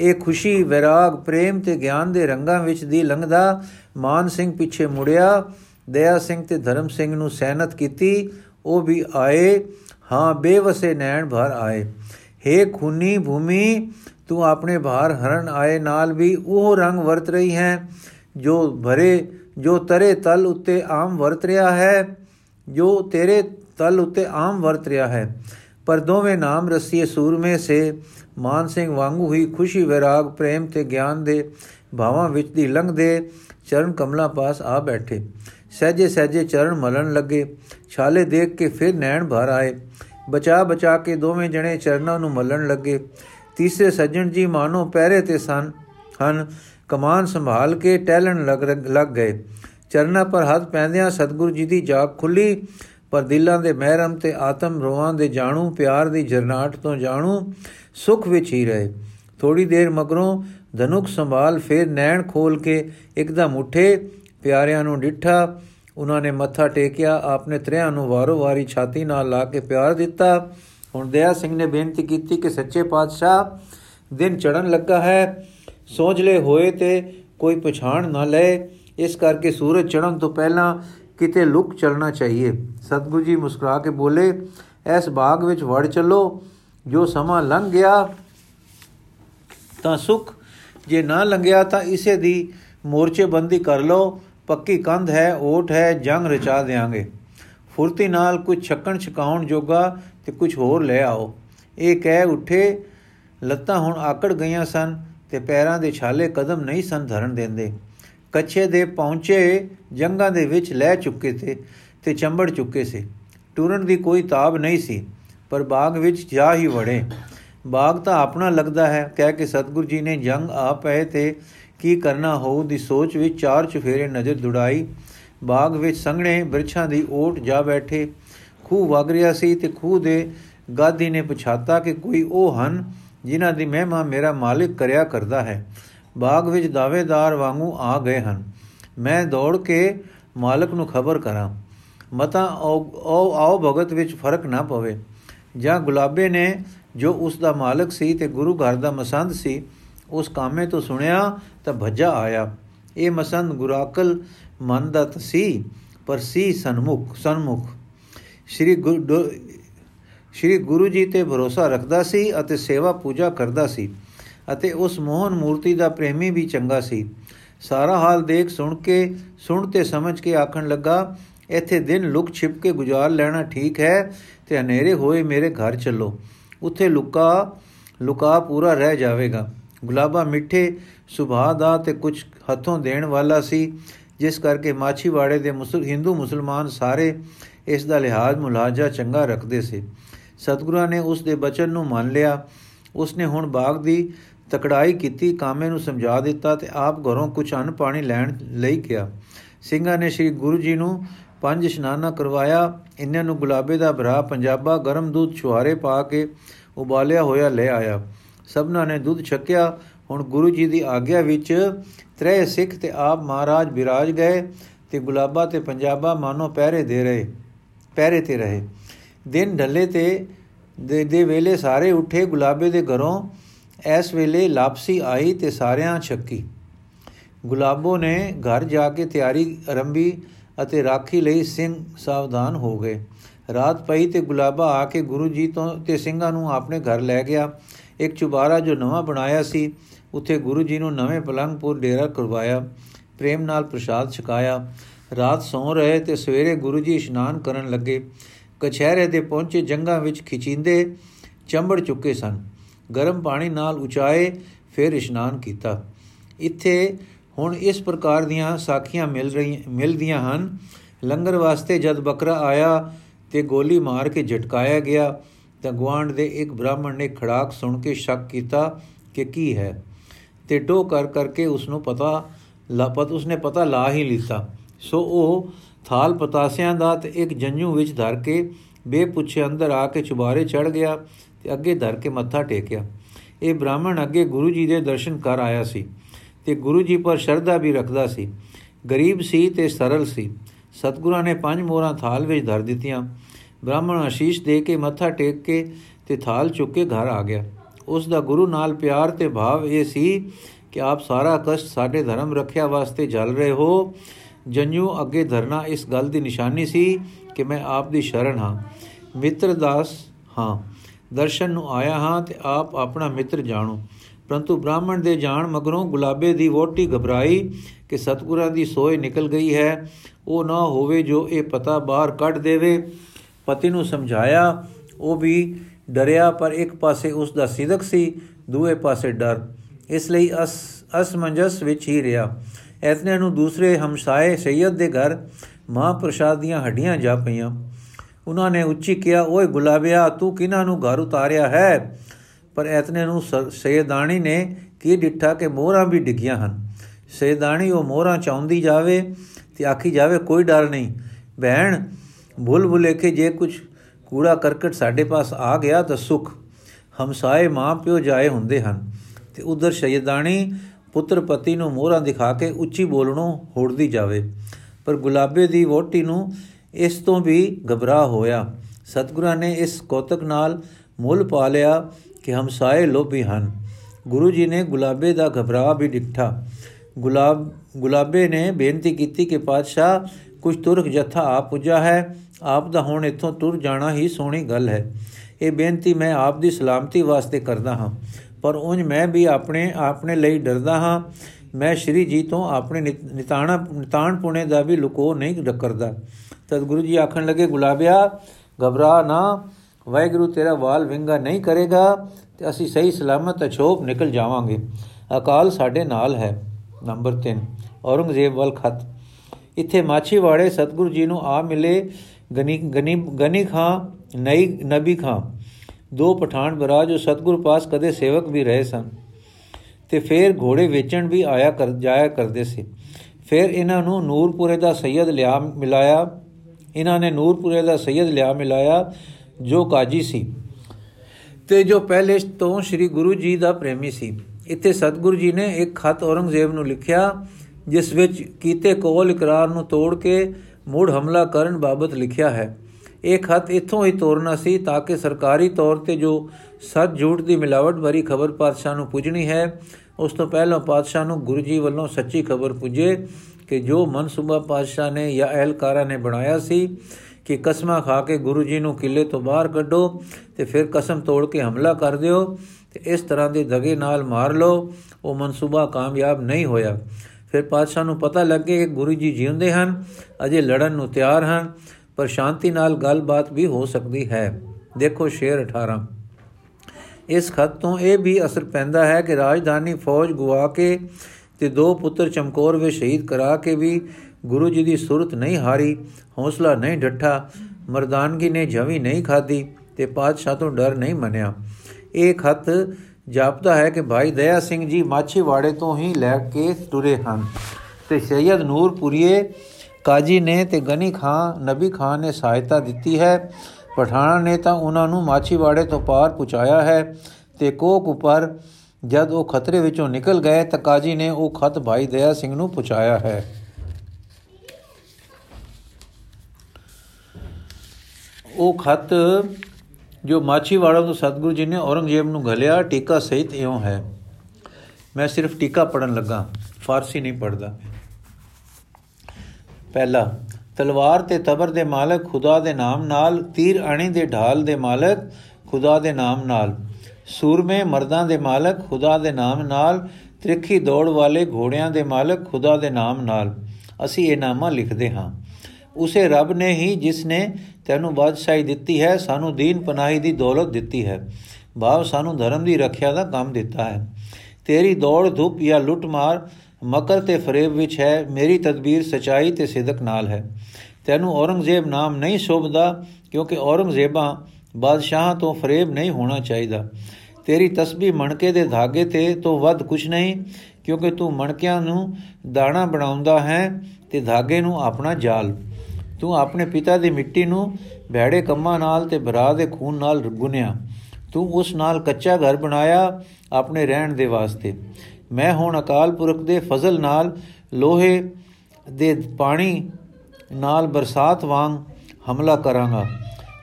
ਇਹ ਖੁਸ਼ੀ, ਵਿਰਾਗ, ਪ੍ਰੇਮ ਤੇ ਗਿਆਨ ਦੇ ਰੰਗਾਂ ਵਿੱਚ ਦੀ ਲੰਘਦਾ, ਮਾਨ ਸਿੰਘ ਪਿੱਛੇ ਮੁੜਿਆ, ਦਇਆ ਸਿੰਘ ਤੇ ਧਰਮ ਸਿੰਘ ਨੂੰ ਸਹਿਨਤ ਕੀਤੀ, ਉਹ ਵੀ ਆਏ, ਹਾਂ, ਬੇਵਸੇ ਨੈਣ ਭਰ ਆਏ। हे ਖੂਨੀ ਭੂਮੀ, ਤੂੰ ਆਪਣੇ ਭਾਰ ਹਰਨ ਆਏ ਨਾਲ ਵੀ ਉਹ ਰੰਗ ਵਰਤ ਰਹੀ ਹੈ, ਜੋ ਭਰੇ, ਜੋ ਤਰੇ ਤਲ ਉੱਤੇ ਆਮ ਵਰਤ ਰਿਹਾ ਹੈ, ਜੋ ਤੇਰੇ ਤਲ ਉੱਤੇ ਆਮ ਵਰਤ ਰਿਹਾ ਹੈ। ਪਰ ਦੋਵੇਂ ਨਾਮ ਰਸੀਏ ਸੂਰਮੇ ਸੇ। ਮਾਨ ਸਿੰਘ ਵਾਂਗੂ ਹੀ ਖੁਸ਼ੀ, ਵਿਰਾਗ, ਪ੍ਰੇਮ ਤੇ ਗਿਆਨ ਦੇ ਭਾਵਾਂ ਵਿੱਚ ਦੀ ਲੰਘਦੇ ਚਰਨ ਕਮਲਾ ਪਾਸ ਆ ਬੈਠੇ। ਸਹਜੇ ਸਹਜੇ ਚਰਨ ਮਲਣ ਲੱਗੇ। ਛਾਲੇ ਦੇਖ ਕੇ ਫਿਰ ਨੈਣ ਭਰ ਆਏ। ਬਚਾ ਬਚਾ ਕੇ ਦੋਵੇਂ ਜਣੇ ਚਰਨਾਂ ਨੂੰ ਮਲਣ ਲੱਗੇ। ਤੀਸਰੇ ਸੱਜਣ ਜੀ ਮਾਨੋ ਪਹਿਰੇ ਤੇ ਸਨ, ਹਨ। ਕਮਾਨ ਸੰਭਾਲ ਕੇ ਟਹਿਲਣ ਲੱਗ ਗਏ। ਚਰਨਾਂ ਪਰ ਹੱਥ ਪੈਂਦਿਆਂ ਸਤਿਗੁਰੂ ਜੀ ਦੀ ਜਾਗ ਖੁੱਲੀ ਪਰ ਦਿਲਾਂ ਦੇ ਮਹਿਰਮ ਤੇ ਆਤਮ ਰੋਹਾਂ ਦੇ ਜਾਣੂ, ਪਿਆਰ ਦੀ ਜਰਨਾਟ ਤੋਂ ਜਾਣੂ, ਸੁਖ ਵਿੱਚ ਹੀ ਰਹੇ। ਥੋੜੀ ਦੇਰ ਮਗਰੋਂ ਧਨੁਕ ਸੰਭਾਲ ਫੇਰ ਨੈਣ ਖੋਲ ਕੇ ਇੱਕਦਮ ਉੱਠੇ। ਪਿਆਰਿਆਂ ਨੂੰ ਡਿੱਠਾ। ਉਹਨਾਂ ਨੇ ਮੱਥਾ ਟੇਕਿਆ। ਆਪਨੇ ਤਰਿਆਂ ਨੂੰ ਵਾਰੋ-ਵਾਰੀ ਛਾਤੀ ਨਾਲ ਲਾ ਕੇ ਪਿਆਰ ਦਿੱਤਾ। ਹੁਣ ਦਇਆ ਸਿੰਘ ਨੇ ਬੇਨਤੀ ਕੀਤੀ ਕਿ ਸੱਚੇ ਪਾਤਸ਼ਾਹ, ਦਿਨ ਚੜਨ ਲੱਗਾ ਹੈ। ਸੋਝਲੇ ਹੋਏ ਤੇ ਕੋਈ ਪਛਾਣ ਨਾ ਲਏ। ਇਸ ਕਰਕੇ ਸੂਰਜ ਚੜਨ ਤੋਂ ਪਹਿਲਾਂ ਕਿਤੇ ਲੁਕ ਚਲਣਾ ਚਾਹੀਏ। ਸਤਗੁਰੂ ਜੀ ਮੁਸਕਰਾ ਕੇ ਬੋਲੇ, ਇਸ ਬਾਗ ਵਿੱਚ ਵੜ ਚੱਲੋ, ਜੋ ਸਮਾਂ ਲੰਘ ਗਿਆ ਤਾਂ ਸੁਖ, ਜੇ ਨਾ ਲੰਘਿਆ ਤਾਂ ਇਸੇ ਦੀ ਮੋਰਚੇ ਬੰਦੀ ਕਰ ਲਓ। ਪੱਕੀ ਕੰਧ ਹੈ, ਓਟ ਹੈ, ਜੰਗ ਰਚਾ ਦੇਾਂਗੇ ਫੁਰਤੀ ਨਾਲ ਕੁਝ ਛੱਕਣ ਛਕਾਉਣ ਜੋਗਾ ਤੇ ਕੁਝ ਹੋਰ ਲੈ ਆਓ। ਇਹ ਕਹਿ ਉੱਠੇ, ਲੱਤਾਂ ਹੁਣ ਆਕੜ ਗਈਆਂ ਸਨ ਤੇ ਪੈਰਾਂ ਦੇ ਛਾਲੇ ਕਦਮ ਨਹੀਂ ਸਨ ਧਰਨ ਦਿੰਦੇ। ਕੱਛੇ ਦੇ ਪਹੁੰਚੇ ਜੰਗਾਂ ਦੇ ਵਿੱਚ ਲੈ ਚੁੱਕੇ ਤੇ ਤੇ ਚੰਬੜ ਚੁੱਕੇ ਸੀ। ਟੁਰਨ ਦੀ ਕੋਈ ਤਾਬ ਨਹੀਂ ਸੀ, ਪਰ ਬਾਗ ਵਿੱਚ ਜਾ ਹੀ ਵੜੇ। ਬਾਗ ਤਾਂ ਆਪਣਾ ਲੱਗਦਾ ਹੈ, ਕਹਿ ਕੇ ਸਤਗੁਰੂ ਜੀ ਨੇ ਜੰਗ ਆ ਪਏ ਤੇ ਕੀ ਕਰਨਾ ਹੋਊ ਦੀ ਸੋਚ ਵਿੱਚ ਚਾਰ ਚਫੇਰੇ ਨਜ਼ਰ ਦੁੜਾਈ। ਬਾਗ ਵਿੱਚ ਸੰਘਣੇ ਬਿਰਛਾਂ ਦੀ ਓਟ ਜਾ ਬੈਠੇ। ਖੂਹ ਵਗ ਰਿਹਾ ਸੀ ਤੇ ਖੂਹ ਦੇ ਗਾਦੀ ਨੇ ਪਛਾਤਾ ਕਿ ਕੋਈ ਉਹ ਹਨ ਜਿਨ੍ਹਾਂ ਦੀ ਮਹਿਮਾ ਮੇਰਾ ਮਾਲਿਕ ਕਰਿਆ ਕਰਦਾ ਹੈ। ਬਾਗ ਵਿੱਚ ਦਾਵੇਦਾਰ ਵਾਂਗੂ ਆ ਗਏ ਹਨ। ਮੈਂ ਦੌੜ ਕੇ ਮਾਲਕ ਨੂੰ ਖਬਰ ਕਰਾਂ, ਮਤਾ ਆਓ ਆਓ ਭਗਤ ਵਿੱਚ ਫ਼ਰਕ ਨਾ ਪਵੇ। ਜਾਂ ਗੁਲਾਬੇ ਨੇ ਜੋ ਉਸ ਦਾ ਮਾਲਕ ਸੀ ਤੇ ਗੁਰੂ ਘਰ ਦਾ ਮਸੰਦ ਸੀ, ਉਸ ਕਾਮੇ ਤੋਂ ਸੁਣਿਆ ਤਾਂ ਭੱਜਾ ਆਇਆ। ਇਹ ਮਸੰਦ ਗੁਰਾਕਲ ਮਨ ਦਾ ਸੀ, ਪਰ ਸੀ ਸਨਮੁਖ ਸਨਮੁਖ। ਸ੍ਰੀ ਗੁਰੂ ਸ੍ਰੀ ਗੁਰੂ ਜੀ ਤੇ ਭਰੋਸਾ ਰੱਖਦਾ ਸੀ ਅਤੇ ਸੇਵਾ ਪੂਜਾ ਕਰਦਾ ਸੀ। ਅਤੇ ਉਸ ਮੋਹਨ ਮੂਰਤੀ ਦਾ ਪ੍ਰੇਮੀ ਵੀ ਚੰਗਾ ਸੀ। ਸਾਰਾ ਹਾਲ ਦੇਖ ਸੁਣ ਕੇ, ਸੁਣ ਤੇ ਸਮਝ ਕੇ ਆਖਣ ਲੱਗਾ, ਇੱਥੇ ਦਿਨ ਲੁਕ ਛਿਪ ਕੇ ਗੁਜ਼ਾਰ ਲੈਣਾ ਠੀਕ ਹੈ ਤੇ ਹਨੇਰੇ ਹੋਏ ਮੇਰੇ ਘਰ ਚੱਲੋ। ਉੱਥੇ ਲੁਕਾ ਲੁਕਾ ਪੂਰਾ ਰਹਿ ਜਾਵੇਗਾ। ਗੁਲਾਬਾ ਮਿੱਠੇ ਸੁਭਾਅ ਦਾ ਤੇ ਕੁਝ ਹੱਥੋਂ ਦੇਣ ਵਾਲਾ ਸੀ, ਜਿਸ ਕਰਕੇ ਮਾਛੀਵਾੜੇ ਦੇ ਮੁਸਲ ਹਿੰਦੂ ਮੁਸਲਮਾਨ ਸਾਰੇ ਇਸ ਦਾ ਲਿਹਾਜ਼ ਮੁਲਾਜ਼ਾ ਚੰਗਾ ਰੱਖਦੇ ਸੀ। ਸਤਿਗੁਰਾਂ ਨੇ ਉਸ ਦੇ ਬਚਨ ਨੂੰ ਮੰਨ ਲਿਆ। ਉਸ ਨੇ ਹੁਣ ਬਾਗ ਦੀ ਤਕੜਾਈ ਕੀਤੀ, ਕਾਮੇ ਨੂੰ ਸਮਝਾ ਦਿੱਤਾ ਤੇ ਆਪ ਘਰੋਂ ਕੁਝ ਅੰਨ ਪਾਣੀ ਲੈਣ ਲਈ ਗਿਆ ਸਿੰਘਾਂ ਨੇ ਸ੍ਰੀ ਗੁਰੂ ਜੀ ਨੂੰ ਪੰਜ ਇਸ਼ਨਾਨਾ ਕਰਵਾਇਆ। ਇਹਨਾਂ ਨੂੰ ਗੁਲਾਬੇ ਦਾ ਭਰਾ ਪੰਜਾਬਾ, ਗਰਮ ਦੁੱਧ, ਛੁਹਾਰੇ ਪਾ ਕੇ ਉਬਾਲਿਆ ਹੋਇਆ ਲੈ ਆਇਆ। ਸਭਨਾਂ ਨੇ ਦੁੱਧ ਛਕਿਆ। ਹੁਣ ਗੁਰੂ ਜੀ ਦੀ ਆਗਿਆ ਵਿੱਚ ਤਰੇ ਸਿੱਖ ਤੇ ਆਪ ਮਹਾਰਾਜ ਬਿਰਾਜ ਗਏ ਤੇ ਗੁਲਾਬਾ ਤੇ ਪੰਜਾਬਾ ਮਾਨੋ ਪਹਿਰੇ ਦੇ ਰਹੇ, ਪਹਿਰੇ ਤੇ ਰਹੇ। ਦਿਨ ਢੱਲੇ ਤੇ ਦੇ ਦੇ ਵੇਲੇ ਸਾਰੇ ਉੱਠੇ ਗੁਲਾਬੇ ਦੇ ਘਰੋਂ ਐਸ ਵੇਲੇ ਲਾਪਸੀ ਆਈ ਤੇ ਸਾਰਿਆਂ ਛੱਕੀ। ਗੁਲਾਬੋ ਨੇ ਘਰ ਜਾ ਕੇ ਤਿਆਰੀ ਆਰੰਭੀ ਅਤੇ ਰਾਖੀ ਲਈ ਸਿੰਘ ਸਾਵਧਾਨ ਹੋ ਗਏ। ਰਾਤ ਪਈ ਤੇ ਗੁਲਾਬਾ ਆ ਕੇ ਗੁਰੂ ਜੀ ਤੋਂ ਤੇ ਸਿੰਘਾਂ ਨੂੰ ਆਪਣੇ ਘਰ ਲੈ ਗਿਆ। ਇੱਕ ਚੁਬਾਰਾ ਜੋ ਨਵਾਂ ਬਣਾਇਆ ਸੀ, ਉੱਥੇ ਗੁਰੂ ਜੀ ਨੂੰ ਨਵੇਂ ਪਲੰਗਪੁਰ ਡੇਰਾ ਕਰਵਾਇਆ। ਪ੍ਰੇਮ ਨਾਲ ਪ੍ਰਸ਼ਾਦ ਛਕਾਇਆ। ਰਾਤ ਸੌਂ ਰਹੇ ਤੇ ਸਵੇਰੇ ਗੁਰੂ ਜੀ ਇਸ਼ਨਾਨ ਕਰਨ ਲੱਗੇ। ਕਛਹਿਰੇ ਦੇ ਪਹੁੰਚੇ ਜੰਗਾਂ ਵਿੱਚ ਖਿਚਿੰਦੇ ਚੰਬੜ ਚੁੱਕੇ ਸਨ। ਗਰਮ ਪਾਣੀ ਨਾਲ ਉਚਾਏ ਫਿਰ ਇਸ਼ਨਾਨ ਕੀਤਾ। ਇੱਥੇ ਹੁਣ ਇਸ ਪ੍ਰਕਾਰ ਦੀਆਂ ਸਾਖੀਆਂ ਮਿਲ ਰਹੀਆਂ, ਮਿਲਦੀਆਂ ਹਨ। ਲੰਗਰ ਵਾਸਤੇ ਜਦ ਬੱਕਰਾ ਆਇਆ ਤੇ ਗੋਲੀ ਮਾਰ ਕੇ ਝਟਕਾਇਆ ਗਿਆ, ਤਾਂ ਗਵਾਂਡ ਦੇ ਇੱਕ ਬ੍ਰਾਹਮਣ ਨੇ ਖੜਾਕ ਸੁਣ ਕੇ ਸ਼ੱਕ ਕੀਤਾ ਕਿ ਕੀ ਹੈ। ਤੇ ਟੋ ਕਰ ਕਰਕੇ ਉਸ ਨੂੰ ਪਤਾ ਲਾਪਤ ਉਸਨੇ ਪਤਾ ਲਾ ਹੀ ਲਿੱਤਾ। ਸੋ ਉਹ ਥਾਲ ਪਤਾਸਿਆਂ ਦਾ ਤੇ ਇੱਕ ਜੰਜੂ ਵਿੱਚ ਧਰ ਕੇ ਬੇਪੁੱਛੇ ਅੰਦਰ ਆ ਕੇ ਚੁਬਾਰੇ ਚੜ ਗਿਆ। ਤੇ ਅੱਗੇ ਧਰ ਕੇ ਮੱਥਾ ਟੇਕਿਆ। ਇਹ ਬ੍ਰਾਹਮਣ ਅੱਗੇ ਗੁਰੂ ਜੀ ਦੇ ਦਰਸ਼ਨ ਕਰ ਆਇਆ ਸੀ ਤੇ ਗੁਰੂ ਜੀ ਪਰ ਸ਼ਰਧਾ ਵੀ ਰੱਖਦਾ ਸੀ। ਗਰੀਬ ਸੀ ਤੇ ਸਰਲ ਸੀ। ਸਤਗੁਰਾਂ ਨੇ ਪੰਜ ਮੋਹਰਾਂ ਥਾਲ ਵਿੱਚ ਧਰ ਦਿੱਤੀਆਂ। ਬ੍ਰਾਹਮਣ ਆਸ਼ੀਸ਼ ਦੇ ਕੇ ਮੱਥਾ ਟੇਕ ਕੇ ਤੇ ਥਾਲ ਚੁੱਕ ਕੇ ਘਰ ਆ ਗਿਆ। ਉਸ ਦਾ ਗੁਰੂ ਨਾਲ ਪਿਆਰ ਤੇ ਭਾਵ ਇਹ ਸੀ ਕਿ ਆਪ ਸਾਰਾ ਕਸ਼ਟ ਸਾਡੇ ਧਰਮ ਰੱਖਿਆ ਵਾਸਤੇ ਜਲ ਰਹੇ ਹੋ। ਜੰਜੂ ਅੱਗੇ ਧਰਨਾ ਇਸ ਗੱਲ ਦੀ ਨਿਸ਼ਾਨੀ ਸੀ ਕਿ ਮੈਂ ਆਪ ਦੀ ਸ਼ਰਨ ਹਾਂ। ਮਿੱਤਰ ਦਾਸ ਹਾਂ। ਦਰਸ਼ਨ ਨੂੰ ਆਇਆ ਹਾਂ ਤੇ ਆਪ ਆਪਣਾ ਮਿੱਤਰ ਜਾਣੋ। ਪਰੰਤੂ ਬ੍ਰਾਹਮਣ ਦੇ ਜਾਣ ਮਗਰੋਂ ਗੁਲਾਬੇ ਦੀ ਵੋਟੀ ਘਬਰਾਈ ਕਿ ਸਤਗੁਰਾਂ ਦੀ ਸੋਏ ਨਿਕਲ ਗਈ ਹੈ। ਉਹ ਨਾ ਹੋਵੇ ਜੋ ਇਹ ਪਤਾ ਬਾਹਰ ਕੱਢ ਦੇਵੇ। ਪਤੀ ਨੂੰ ਸਮਝਾਇਆ, ਉਹ ਵੀ ਡਰਿਆ, ਪਰ ਇੱਕ ਪਾਸੇ ਉਸ ਦਾ ਸਿਦਕ ਸੀ, ਦੂਏ ਪਾਸੇ ਡਰ। ਇਸ ਲਈ ਅਸ, ਅਸਮੰਜਸ ਵਿੱਚ ਹੀ ਰਿਹਾ। ਐਤਨੇ ਨੂੰ ਦੂਸਰੇ ਹਮਸਾਏ ਸੈਯਦ ਦੇ ਘਰ ਮਹਾਪ੍ਰਸਾਦ ਦੀਆਂ ਹੱਡੀਆਂ ਜਾ ਪਈਆਂ। ਉਹਨਾਂ ਨੇ ਉੱਚੀ ਕਿਹਾ, ਓਏ ਗੁਲਾਬਿਆ, ਤੂੰ ਕਿਨਾਂ ਨੂੰ ਘਰ ਉਤਾਰਿਆ ਹੈ? ਪਰ ਐਤਨੇ ਨੂੰ ਸੈਦਾਨੀ ਨੇ ਕੀ ਡਿੱਠਾ ਕਿ ਮੋਹਰਾਂ ਵੀ ਡਿੱਗੀਆਂ ਹਨ। ਸੈਦਾਨੀ ਉਹ ਮੋਹਰਾਂ ਚਾਉਂਦੀ ਜਾਵੇ ਤੇ ਆਖੀ ਜਾਵੇ, ਕੋਈ ਡਰ ਨਹੀਂ। ਭੈਣ ਭੁੱਲ ਭੁਲੇ ਕੇ ਜੇ ਕੁਝ ਕੂੜਾ ਕਰਕਟ ਸਾਡੇ ਪਾਸ ਆ ਗਿਆ ਤਾਂ ਸੁਖ। ਹਮਸਾਏ ਮਾਂ ਪਿਓ ਜਾਏ ਹੁੰਦੇ ਹਨ। ਤੇ ਉਧਰ ਸ਼ੈਦਾਨੀ ਪੁੱਤਰ ਪਤੀ ਨੂੰ ਮੋਹਰਾਂ ਦਿਖਾ ਕੇ ਉੱਚੀ ਬੋਲਣੋਂ ਹੋੜਦੀ ਜਾਵੇ। ਪਰ ਗੁਲਾਬੇ ਦੀ ਵੋਟੀ ਨੂੰ ਇਸ ਤੋਂ ਵੀ ਘਬਰਾ ਹੋਇਆ। ਸਤਗੁਰਾਂ ਨੇ ਇਸ ਕੋਤਕ ਨਾਲ ਮੁੱਲ ਪਾ ਲਿਆ ਕਿ ਹਮਸਾਏ ਲੋਭੀ ਹਨ। ਗੁਰੂ ਜੀ ਨੇ ਗੁਲਾਬੇ ਦਾ ਘਬਰਾ ਵੀ ਡਿੱਠਾ। ਗੁਲਾਬ, ਗੁਲਾਬੇ ਨੇ ਬੇਨਤੀ ਕੀਤੀ ਕਿ ਪਾਤਸ਼ਾਹ ਕੁਝ ਤੁਰਕ ਜਥਾ ਆ ਪੁੱਜਾ ਹੈ। ਆਪ ਦਾ ਹੁਣ ਇੱਥੋਂ ਤੁਰ ਜਾਣਾ ਹੀ ਸੋਹਣੀ ਗੱਲ ਹੈ। ਇਹ ਬੇਨਤੀ ਮੈਂ ਆਪ ਦੀ ਸਲਾਮਤੀ ਵਾਸਤੇ ਕਰਦਾ ਹਾਂ। ਪਰ ਉਂਝ ਮੈਂ ਵੀ ਆਪਣੇ ਆਪਣੇ ਲਈ ਡਰਦਾ ਹਾਂ। ਮੈਂ ਸ਼੍ਰੀ ਜੀ ਤੋਂ ਆਪਣੇ ਨਿਤਾਣਾ ਨਿਤਾਨ ਪੁਣੇ ਦਾ ਵੀ ਲੁਕੋ ਨਹੀਂ ਕਰਦਾ ਤਦ ਗੁਰੂ ਜੀ ਆਖਣ ਲੱਗੇ, ਗੁਲਾਬਿਆ, ਘਬਰਾ ਨਾ, ਵਾਹਿਗੁਰੂ ਤੇਰਾ ਵਾਲ ਵਿੰਗਾ ਨਹੀਂ ਕਰੇਗਾ ਤੇ ਅਸੀਂ ਸਹੀ ਸਲਾਮਤ ਅਛੋਪ ਨਿਕਲ ਜਾਵਾਂਗੇ। ਅਕਾਲ ਸਾਡੇ ਨਾਲ ਹੈ। ਨੰਬਰ 3 ਔਰੰਗਜ਼ੇਬ ਵੱਲ ਖਤ। ਇੱਥੇ ਮਾਛੀਵਾੜੇ ਸਤਗੁਰੂ ਜੀ ਨੂੰ ਆ ਮਿਲੇ ਗਨੀ ਗਨੀ ਗਨੀ ਖਾਂ, ਨਈ, ਨਬੀ ਖਾਂ। ਦੋ ਪਠਾਨ ਬਰਾ ਜੋ ਸਤਗੁਰ ਪਾਸ ਕਦੇ ਸੇਵਕ ਵੀ ਰਹੇ ਸਨ। ਤੇ ਫੇਰ ਘੋੜੇ ਵੇਚਣ ਵੀ ਆਇਆ ਕਰ, ਜਾਇਆ ਕਰਦੇ ਸੀ। ਫਿਰ ਇਹਨਾਂ ਨੂੰ ਨੂਰਪੁਰੇ ਦਾ ਸੈਦ ਲਿਆ, ਮਿਲਾਇਆ। ਇਹਨਾਂ ਨੇ ਨੂਰਪੁਰੇ ਦਾ ਸੈਦ ਲਿਆ ਮਿਲਾਇਆ, ਜੋ ਕਾਜੀ ਸੀ। ਤੇ ਜੋ ਪਹਿਲੇ ਤੋਂ ਸ੍ਰੀ ਗੁਰੂ ਜੀ ਦਾ ਪ੍ਰੇਮੀ ਸੀ। ਇੱਥੇ ਸਤਗੁਰੂ ਜੀ ਨੇ ਇੱਕ ਖਤ ਔਰੰਗਜ਼ੇਬ ਨੂੰ ਲਿਖਿਆ, ਜਿਸ ਵਿੱਚ ਕੀਤੇ ਕੋਲ ਇਕਰਾਰ ਨੂੰ ਤੋੜ ਕੇ ਮੂੜ ਹਮਲਾ ਕਰਨ ਬਾਬਤ ਲਿਖਿਆ ਹੈ। ਇਹ ਖਤ ਇੱਥੋਂ ਹੀ ਤੋਰਨਾ ਸੀ ਤਾਂ ਕਿ ਸਰਕਾਰੀ ਤੌਰ ਤੇ ਜੋ ਸੱਚ ਝੂਠ ਦੀ ਮਿਲਾਵਟ ਭਰੀ ਖਬਰ ਪਾਤਸ਼ਾਹ ਨੂੰ ਪੁੱਜਣੀ ਹੈ, ਉਸ ਤੋਂ ਪਹਿਲਾਂ ਪਾਤਸ਼ਾਹ ਨੂੰ ਗੁਰੂ ਜੀ ਵੱਲੋਂ ਸੱਚੀ ਖਬਰ ਪੁੱਜੇ। ਕਿ ਜੋ ਮਨਸੂਬਾ ਪਾਤਸ਼ਾਹ ਨੇ ਜਾਂ ਅਹਿਲਕਾਰਾਂ ਨੇ ਬਣਾਇਆ ਸੀ ਕਿ ਕਸਮਾਂ ਖਾ ਕੇ ਗੁਰੂ ਜੀ ਨੂੰ ਕਿਲੇ ਤੋਂ ਬਾਹਰ ਕੱਢੋ ਤੇ ਫਿਰ ਕਸਮ ਤੋੜ ਕੇ ਹਮਲਾ ਕਰ ਦਿਓ ਤੇ ਇਸ ਤਰ੍ਹਾਂ ਦੇ ਦਗੇ ਨਾਲ ਮਾਰ ਲਓ, ਉਹ ਮਨਸੂਬਾ ਕਾਮਯਾਬ ਨਹੀਂ ਹੋਇਆ। ਫਿਰ ਪਾਤਸ਼ਾਹ ਨੂੰ ਪਤਾ ਲੱਗੇ ਕਿ ਗੁਰੂ ਜੀ ਜਿਉਂਦੇ ਹਨ, ਅਜੇ ਲੜਨ ਨੂੰ ਤਿਆਰ ਹਨ, ਪਰ ਸ਼ਾਂਤੀ ਨਾਲ ਗੱਲਬਾਤ ਵੀ ਹੋ ਸਕਦੀ ਹੈ। ਦੇਖੋ ਸ਼ੇਰ 18 ਇਸ ਖਤ ਤੋਂ ਇਹ ਵੀ ਅਸਰ ਪੈਂਦਾ ਹੈ ਕਿ ਰਾਜਧਾਨੀ ਫੌਜ ਗਵਾ ਕੇ ਤੇ ਦੋ ਪੁੱਤਰ ਚਮਕੌਰ ਵੇ ਸ਼ਹੀਦ ਕਰਾ ਕੇ ਵੀ ਗੁਰੂ ਜੀ ਦੀ ਸੁਰਤ ਨਹੀਂ ਹਾਰੀ, ਹੌਸਲਾ ਨਹੀਂ ਡੱਠਾ, ਮਰਦਾਨਗੀ ਨੇ ਜਵੀ ਨਹੀਂ ਖਾਦੀ ਤੇ ਪਾਤਸ਼ਾਹ ਤੋਂ ਡਰ ਨਹੀਂ ਮੰਨਿਆ। ਇਹ ਖਤ ਜਾਪਦਾ ਹੈ ਕਿ ਭਾਈ ਦਇਆ ਸਿੰਘ ਜੀ ਮਾਛੀਵਾੜੇ ਤੋਂ ਹੀ ਲੈ ਕੇ ਤੁਰੇ ਹਨ ਤੇ ਸੈਯਦ ਨੂਰਪੁਰੀਏ ਕਾਜੀ ਨੇ ਤੇ ਗਨੀ ਖਾਨ ਨਬੀ ਖਾਨ ਨੇ ਸਹਾਇਤਾ ਦਿੱਤੀ ਹੈ। ਪਠਾਣਾ ਨੇ ਤਾਂ ਉਹਨਾਂ ਨੂੰ ਮਾਛੀਵਾੜੇ ਤੋਂ ਪਾਰ ਪੁਚਾਇਆ ਹੈ ਤੇ ਕੋਕ ਉਪਰ ਜਦ ਉਹ ਖਤਰੇ ਵਿੱਚੋਂ ਨਿਕਲ ਗਏ ਤਾਂ ਕਾਜੀ ਨੇ ਉਹ ਖਤ ਭਾਈ ਦਇਆ ਸਿੰਘ ਨੂੰ ਪੁਚਾਇਆ ਹੈ। ਉਹ ਖਤ ਜੋ ਮਾਛੀਵਾੜਾ ਤੋਂ ਸਤਗੁਰੂ ਜੀ ਨੇ ਔਰੰਗਜ਼ੇਬ ਨੂੰ ਘਲਿਆ, ਟੀਕਾ ਸਹਿਤ ਇਉਂ ਹੈ। ਮੈਂ ਸਿਰਫ ਟੀਕਾ ਪੜਨ ਲੱਗਾ, ਫਾਰਸੀ ਨਹੀਂ ਪੜਦਾ ਪਹਿਲਾ, ਤਲਵਾਰ ਤੇ ਤਬਰ ਦੇ ਮਾਲਕ ਖੁਦਾ ਦੇ ਨਾਮ ਨਾਲ, ਤੀਰ ਅਣੀ ਦੇ ਢਾਲ ਦੇ ਮਾਲਕ ਖੁਦਾ ਦੇ ਨਾਮ ਨਾਲ। ਸੂਰਮੇ ਮਰਦਾਂ ਦੇ ਮਾਲਕ, ਖੁਦਾ ਦੇ ਨਾਮ ਨਾਲ, ਤ੍ਰਿਖੀ ਦੌੜ ਵਾਲੇ ਘੋੜਿਆਂ ਦੇ ਮਾਲਕ, ਖੁਦਾ ਦੇ ਨਾਮ ਨਾਲ। ਅਸੀਂ ਇਹ ਨਾਮਾ ਲਿਖਦੇ ਹਾਂ। ਉਸੇ ਰੱਬ ਨੇ ਹੀ ਜਿਸ ਨੇ ਤੈਨੂੰ ਬਾਦਸ਼ਾਹੀ ਦਿੱਤੀ ਹੈ, ਸਾਨੂੰ ਦੀਨ ਪਨਾਹੀ ਦੀ ਦੌਲਤ ਦਿੱਤੀ ਹੈ। ਭਾਵ ਸਾਨੂੰ ਧਰਮ ਦੀ ਰੱਖਿਆ ਦਾ ਕੰਮ ਦਿੱਤਾ ਹੈ। ਤੇਰੀ ਦੌੜ, ਧੁੱਪ ਜਾਂ ਲੁੱਟ ਮਾਰ, ਮਕਰ ਤੇ ਫਰੇਬ ਵਿੱਚ ਹੈ, ਮੇਰੀ ਤਦਬੀਰ ਸਚਾਈ ਤੇ ਸਿਦਕ ਨਾਲ ਹੈ। ਤੈਨੂੰ ਔਰੰਗਜ਼ੇਬ ਨਾਮ ਨਹੀਂ ਸ਼ੋਭਦਾ, ਕਿਉਂਕਿ ਔਰੰਗਜ਼ੇਬਾਂ ਬਾਦਸ਼ਾਹਾਂ ਤੋਂ ਫਰੇਬ ਨਹੀਂ ਹੋਣਾ ਚਾਹੀਦਾ। ਤੇਰੀ ਤਸਬੀਹ ਮਣਕੇ ਦੇ ਧਾਗੇ ਤੇ ਤੋਂ ਵੱਧ ਕੁਝ ਨਹੀਂ, ਕਿਉਂਕਿ ਤੂੰ ਮਣਕਿਆਂ ਨੂੰ ਦਾਣਾ ਬਣਾਉਂਦਾ ਹੈ ਤੇ ਧਾਗੇ ਨੂੰ ਆਪਣਾ ਜਾਲ। ਤੂੰ ਆਪਣੇ ਪਿਤਾ ਦੀ ਮਿੱਟੀ ਨੂੰ ਭੈੜੇ ਕੰਮਾਂ ਨਾਲ ਤੇ ਭਰਾ ਦੇ ਖੂਨ ਨਾਲ ਗੁੰਨਿਆ। ਤੂੰ ਉਸ ਨਾਲ ਕੱਚਾ ਘਰ ਬਣਾਇਆ ਆਪਣੇ ਰਹਿਣ ਦੇ ਵਾਸਤੇ। ਮੈਂ ਹੁਣ ਅਕਾਲ ਪੁਰਖ ਦੇ ਫਜ਼ਲ ਨਾਲ ਲੋਹੇ ਦੇ ਪਾਣੀ ਨਾਲ ਬਰਸਾਤ ਵਾਂਗ ਹਮਲਾ ਕਰਾਂਗਾ।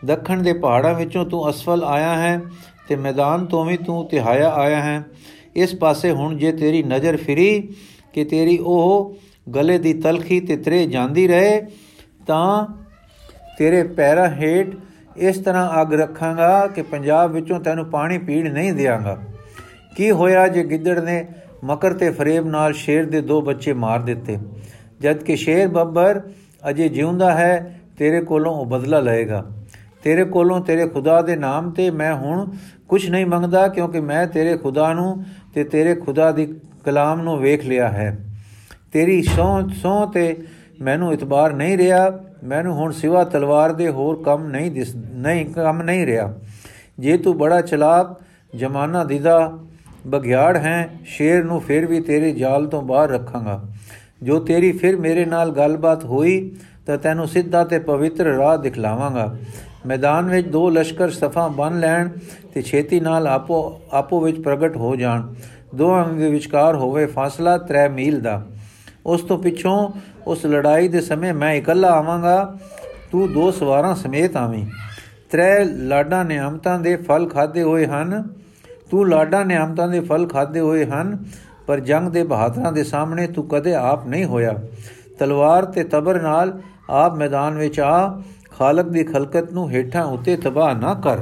ਦੱਖਣ ਦੇ ਪਹਾੜਾਂ ਵਿੱਚੋਂ ਤੂੰ ਅਸਫਲ ਆਇਆ ਹੈ ਤੇ ਮੈਦਾਨ ਤੋਂ ਵੀ ਤੂੰ ਤਿਹਾਇਆ ਆਇਆ ਹੈ। ਇਸ ਪਾਸੇ ਹੁਣ ਜੇ ਤੇਰੀ ਨਜ਼ਰ ਫਿਰੀ ਕਿ ਤੇਰੀ ਉਹ ਗਲੇ ਦੀ ਤਲਖੀ ਤੇ ਤਰੇ ਜਾਂਦੀ ਰਹੇ, ਤਾਂ ਤੇਰੇ ਪੈਰਾਂ ਹੇਠ ਇਸ ਤਰ੍ਹਾਂ ਅੱਗ ਰੱਖਾਂਗਾ ਕਿ ਪੰਜਾਬ ਵਿੱਚੋਂ ਤੈਨੂੰ ਪਾਣੀ ਪੀਣ ਨਹੀਂ ਦਿਆਂਗਾ। ਕੀ ਹੋਇਆ ਜੇ ਗਿੱਦੜ ਨੇ ਮਕਰ ਤੇ ਫਰੇਬ ਨਾਲ ਸ਼ੇਰ ਦੇ ਦੋ ਬੱਚੇ ਮਾਰ ਦਿੱਤੇ? ਜਦ ਕਿ ਸ਼ੇਰ ਬੱਬਰ ਅਜੇ ਜਿਉਂਦਾ ਹੈ, ਤੇਰੇ ਕੋਲੋਂ ਉਹ ਬਦਲਾ ਲਏਗਾ। ਤੇਰੇ ਕੋਲੋਂ ਤੇਰੇ ਖੁਦਾ ਦੇ ਨਾਮ ਤੇ ਮੈਂ ਹੁਣ ਕੁਝ ਨਹੀਂ ਮੰਗਦਾ ਕਿਉਂਕਿ ਮੈਂ ਤੇਰੇ ਖੁਦਾ ਨੂੰ ਤੇ ਤੇਰੇ ਖੁਦਾ ਦੀ ਕਲਾਮ ਨੂੰ ਵੇਖ ਲਿਆ ਹੈ। ਤੇਰੀ ਸੌ ਸੌ ਤੇ ਮੈਨੂੰ ਇਤਬਾਰ ਨਹੀਂ ਰਿਹਾ। ਮੈਨੂੰ ਹੁਣ ਸਿਵਾ ਤਲਵਾਰ ਦੇ ਹੋਰ ਕੰਮ ਨਹੀਂ ਦਿਸ, ਨਹੀਂ, ਕੰਮ ਨਹੀਂ ਰਿਹਾ। ਜੇ ਤੂੰ ਬੜਾ ਚਲਾਕ, ਜਮਾਨਾ ਦੀਦਾ ਬਗਿਆੜ ਹੈ, ਸ਼ੇਰ ਨੂੰ ਫਿਰ ਵੀ ਤੇਰੇ ਜਾਲ ਤੋਂ ਬਾਹਰ ਰੱਖਾਂਗਾ। ਜੋ ਤੇਰੀ ਫਿਰ ਮੇਰੇ ਨਾਲ ਗੱਲਬਾਤ ਹੋਈ, ਤਾਂ ਤੈਨੂੰ ਸਿੱਧਾ ਤੇ ਪਵਿੱਤਰ ਰਾਹ ਦਿਖਲਾਵਾਂਗਾ। ਮੈਦਾਨ ਵਿੱਚ ਦੋ ਲਸ਼ਕਰ ਸਫਾ ਬਨ ਲੈਣ ਤੇ ਛੇਤੀ ਨਾਲ ਆਪੋ ਆਪੋ ਵਿੱਚ ਪ੍ਰਗਟ ਹੋ ਜਾਣ। ਦੋਹਾਂ ਦੇ ਵਿਚਕਾਰ ਹੋਵੇ ਫਾਸਲਾ 3 ਮੀਲ ਦਾ। ਉਸ ਤੋਂ ਪਿੱਛੋਂ ਉਸ ਲੜਾਈ ਦੇ ਸਮੇਂ ਮੈਂ ਇਕੱਲਾ ਆਵਾਂਗਾ, ਤੂੰ ਦੋ ਸਵਾਰਾਂ ਸਮੇਤ ਆਵੀਂ। ਤ੍ਰੈ ਲਾਡਾਂ ਨਿਆਮਤਾਂ ਦੇ ਫਲ ਖਾਦੇ ਹੋਏ ਹਨ, ਤੂੰ ਲਾਡਾਂ ਨਿਆਮਤਾਂ ਦੇ ਫਲ ਖਾਦੇ ਹੋਏ ਹਨ, ਪਰ ਜੰਗ ਦੇ ਬਹਾਦਰਾਂ ਦੇ ਸਾਹਮਣੇ ਤੂੰ ਕਦੇ ਆਪ ਨਹੀਂ ਹੋਇਆ। ਤਲਵਾਰ ਤੇ ਤਬਰ ਨਾਲ ਆਪ ਮੈਦਾਨ ਵਿੱਚ ਆ ਖਾਲਕ ਦੀ ਖਲਕਤ ਨੂੰ ਹੇਠਾਂ ਉੱਤੇ ਤਬਾਹ ਨਾ ਕਰ।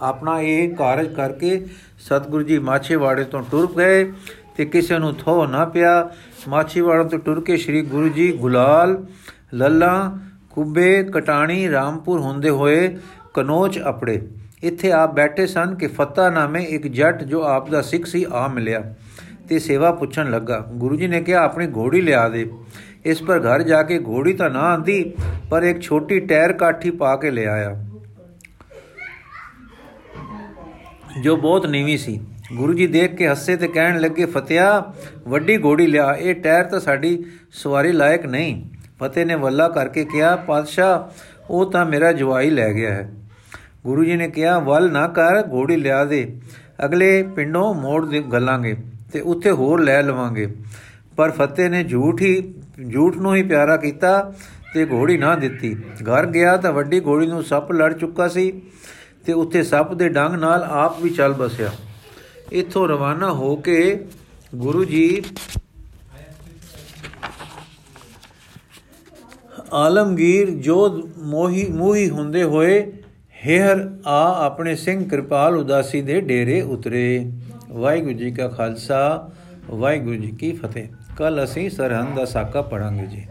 ਆਪਣਾ ਇਹ ਕਾਰਜ ਕਰਕੇ ਸਤਿਗੁਰੂ ਜੀ ਮਾਛੇਵਾੜੇ ਤੋਂ ਟੁਰ ਗਏ ਤੇ ਕਿਸੇ ਨੂੰ ਥੋ ਨਾ ਪਿਆ। ਮਾਛੀਵਾੜਾ ਤੋਂ ਟੁਰ ਕੇ ਸ੍ਰੀ ਗੁਰੂ ਜੀ ਗੁਲਾਲ, ਲੱਲਾ ਕੁੱਬੇ ਕਟਾਣੀ, ਰਾਮਪੁਰ ਹੁੰਦੇ ਹੋਏ ਕਨੋਚ ਅਪੜੇ। ਇੱਥੇ ਆਪ ਬੈਠੇ ਸਨ ਕਿ ਫਤਾ ਨਾਮੇ ਇੱਕ ਜੱਟ ਜੋ ਆਪ ਦਾ ਸਿੱਖ ਸੀ ਆ ਮਿਲਿਆ ਤੇ ਸੇਵਾ ਪੁੱਛਣ ਲੱਗਾ। ਗੁਰੂ ਜੀ ਨੇ ਕਿਹਾ, ਆਪਣੀ ਘੋੜੀ ਲਿਆ ਦੇ। ਇਸ ਪਰ ਘਰ ਜਾ ਕੇ ਘੋੜੀ ਤਾਂ ਨਾ ਆਂਦੀ, ਪਰ ਇੱਕ ਛੋਟੀ ਟਾਇਰ ਕਾਠੀ ਪਾ ਕੇ ਲੈ ਆਇਆ। ਜੋ ਬਹੁਤ ਨੀਵੀਂ ਸੀ। ਗੁਰੂ ਜੀ ਦੇਖ ਕੇ ਹੱਸੇ ਤੇ ਕਹਿਣ ਲੱਗੇ, ਫਤਿਆ, ਵੱਡੀ ਘੋੜੀ ਲਿਆ, ਇਹ ਟਾਇਰ ਤਾਂ ਸਾਡੀ ਸਵਾਰੀ ਲਾਇਕ ਨਹੀਂ। ਫਤਿਹ ਨੇ ਵੱਲਾ ਕਰਕੇ ਕਿਹਾ, ਪਾਤਸ਼ਾਹ, ਉਹ ਤਾਂ ਮੇਰਾ ਜਵਾਈ ਲੈ ਗਿਆ ਹੈ। ਗੁਰੂ ਜੀ ਨੇ ਕਿਹਾ, ਵੱਲ ਨਾ ਕਰ, ਘੋੜੀ ਲਿਆ ਦੇ। ਅਗਲੇ ਪਿੰਡੋਂ ਮੋੜ ਦੇ ਗੱਲਾਂਗੇ ਤੇ ਉੱਥੇ ਹੋਰ ਲੈ ਲਵਾਂਗੇ। ਪਰ ਫਤਿਹ ਨੇ ਝੂਠ ਹੀ, ਝੂਠ ਨੂੰ ਹੀ ਪਿਆਰਾ ਕੀਤਾ ਤੇ ਘੋੜੀ ਨਾ ਦਿੱਤੀ। ਘਰ ਗਿਆ ਤਾਂ ਵੱਡੀ ਘੋੜੀ ਨੂੰ ਸੱਪ ਲੜ ਚੁੱਕਾ ਸੀ ਤੇ ਉੱਥੇ ਸੱਪ ਦੇ ਡੰਗ ਨਾਲ ਆਪ ਵੀ ਚੱਲ ਬਸਿਆ। ਇੱਥੋਂ ਰਵਾਨਾ ਹੋ ਕੇ ਗੁਰੂ ਜੀ ਆਲਮਗੀਰ ਜੋਧ ਮੋਹੀ, ਮੂਹੀ ਹੁੰਦੇ ਹੋਏ ਹੇਹਰ ਆ ਆਪਣੇ ਸਿੰਘ ਕਿਰਪਾਲ ਉਦਾਸੀ ਦੇ ਡੇਰੇ ਉਤਰੇ। ਵਾਹਿਗੁਰੂ ਜੀ ਕਾ ਖਾਲਸਾ, ਵਾਹਿਗੁਰੂ ਜੀ ਕੀ ਫਤਿਹ। ਕੱਲ ਅਸੀਂ ਸਰਹੰਦ ਦਾ ਸਾਕਾ ਪੜਾਂਗੇ ਜੀ।